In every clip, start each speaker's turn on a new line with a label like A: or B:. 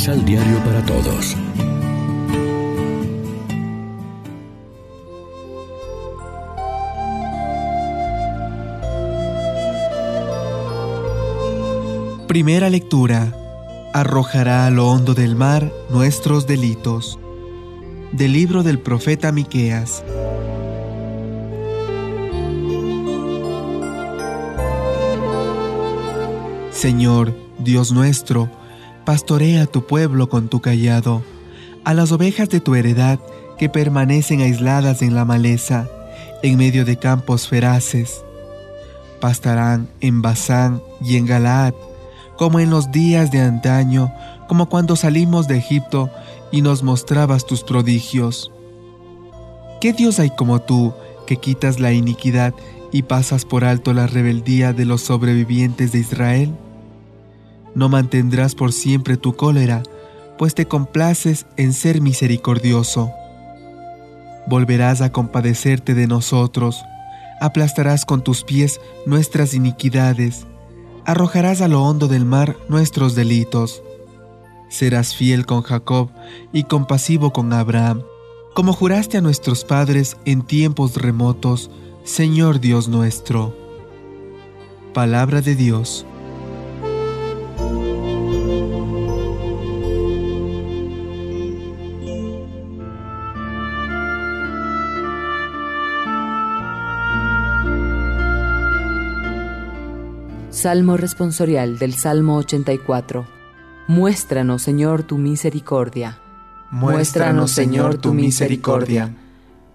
A: Misal Diario para Todos.
B: Primera lectura. Arrojará a lo hondo del mar nuestros delitos. Del libro del profeta Miqueas. Señor, Dios nuestro, pastorea tu pueblo con tu callado, a las ovejas de tu heredad que permanecen aisladas en la maleza, en medio de campos feraces. Pastarán en Basán y en Galaad, como en los días de antaño, como cuando salimos de Egipto y nos mostrabas tus prodigios. ¿Qué Dios hay como tú, que quitas la iniquidad y pasas por alto la rebeldía de los sobrevivientes de Israel? No mantendrás por siempre tu cólera, pues te complaces en ser misericordioso. Volverás a compadecerte de nosotros, aplastarás con tus pies nuestras iniquidades, arrojarás a lo hondo del mar nuestros delitos. Serás fiel con Jacob y compasivo con Abraham, como juraste a nuestros padres en tiempos remotos, Señor Dios nuestro. Palabra de Dios.
C: Salmo responsorial del Salmo 84. Muéstranos, Señor, tu misericordia.
B: Muéstranos, Señor, tu misericordia.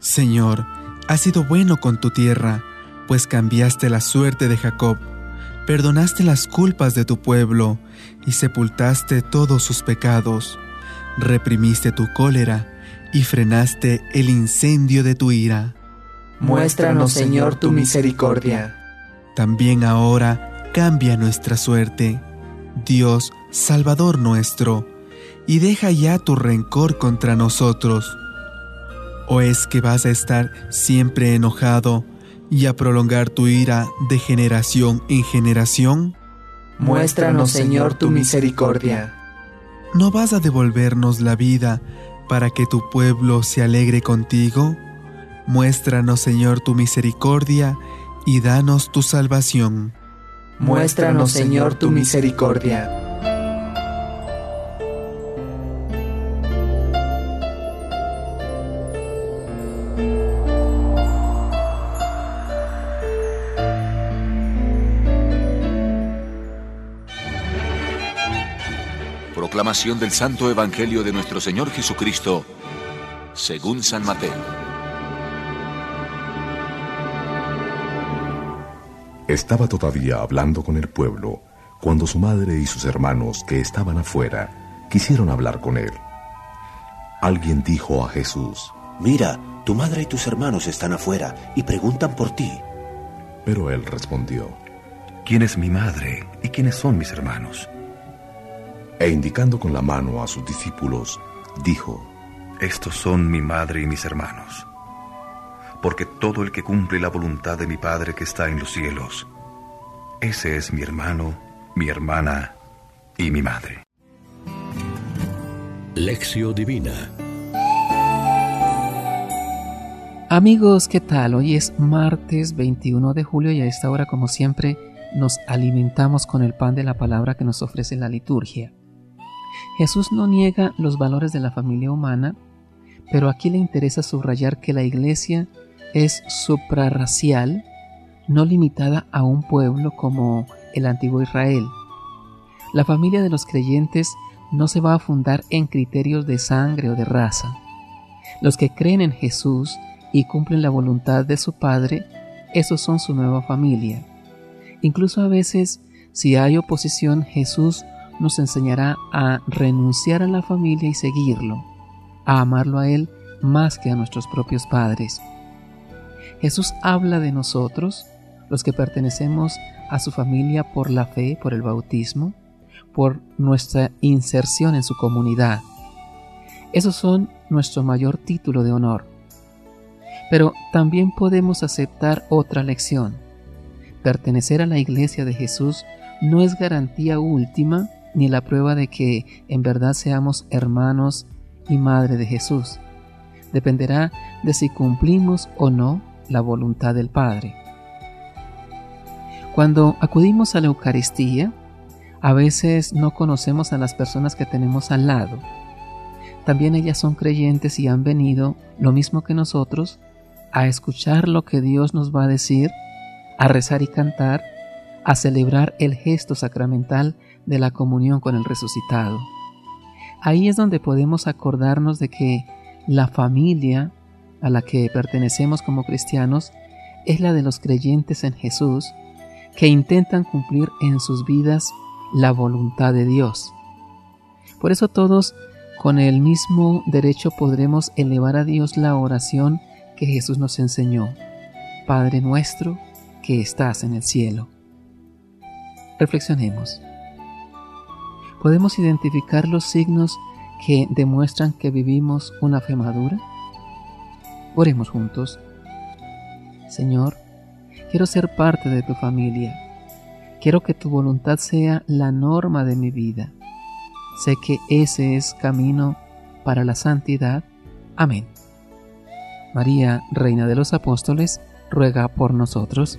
B: Señor, has sido bueno con tu tierra, pues cambiaste la suerte de Jacob, perdonaste las culpas de tu pueblo y sepultaste todos sus pecados. Reprimiste tu cólera y frenaste el incendio de tu ira.
D: Muéstranos, Señor, tu misericordia.
B: También ahora, cambia nuestra suerte, Dios Salvador nuestro, y deja ya tu rencor contra nosotros. ¿O es que vas a estar siempre enojado y a prolongar tu ira de generación en generación?
D: Muéstranos, Señor, tu misericordia.
B: ¿No vas a devolvernos la vida para que tu pueblo se alegre contigo? Muéstranos, Señor, tu misericordia y danos tu salvación.
D: Muéstranos, Señor, tu misericordia.
E: Proclamación del Santo Evangelio de nuestro Señor Jesucristo, según San Mateo.
F: Estaba todavía hablando con el pueblo cuando su madre y sus hermanos que estaban afuera quisieron hablar con él. Alguien dijo a Jesús,
G: Mira, tu madre y tus hermanos están afuera y preguntan por ti.
F: Pero él respondió,
H: ¿quién es mi madre y quiénes son mis hermanos?
F: E indicando con la mano a sus discípulos, dijo,
H: Estos son mi madre y mis hermanos porque todo el que cumple la voluntad de mi Padre que está en los cielos, ese es mi hermano, mi hermana y mi madre.
A: Lección Divina
I: Amigos, ¿qué tal? Hoy es martes 21 de julio y a esta hora, como siempre, nos alimentamos con el pan de la palabra que nos ofrece la liturgia. Jesús no niega los valores de la familia humana, pero aquí le interesa subrayar que la iglesia es suprarracial, no limitada a un pueblo como el antiguo Israel. La familia de los creyentes no se va a fundar en criterios de sangre o de raza. Los que creen en Jesús y cumplen la voluntad de su Padre, esos son su nueva familia. Incluso a veces, si hay oposición, Jesús nos enseñará a renunciar a la familia y seguirlo, a amarlo a Él más que a nuestros propios padres. Jesús habla de nosotros, los que pertenecemos a su familia por la fe, por el bautismo, por nuestra inserción en su comunidad. Esos son nuestro mayor título de honor. Pero también podemos aceptar otra lección. Pertenecer a la iglesia de Jesús no es garantía última ni la prueba de que en verdad seamos hermanos y madre de Jesús. Dependerá de si cumplimos o no la voluntad del Padre. Cuando acudimos a la Eucaristía, a veces no conocemos a las personas que tenemos al lado. También ellas son creyentes y han venido, lo mismo que nosotros, a escuchar lo que Dios nos va a decir, a rezar y cantar, a celebrar el gesto sacramental de la comunión con el resucitado. Ahí es donde podemos acordarnos de que la familia a la que pertenecemos como cristianos es la de los creyentes en Jesús que intentan cumplir en sus vidas la voluntad de Dios. Por eso todos con el mismo derecho podremos elevar a Dios la oración que Jesús nos enseñó. Padre nuestro que estás en el cielo. Reflexionemos. ¿Podemos identificar los signos que demuestran que vivimos una fe madura? Oremos juntos. Señor, quiero ser parte de tu familia. Quiero que tu voluntad sea la norma de mi vida. Sé que ese es camino para la santidad. Amén. María, Reina de los Apóstoles, ruega por nosotros.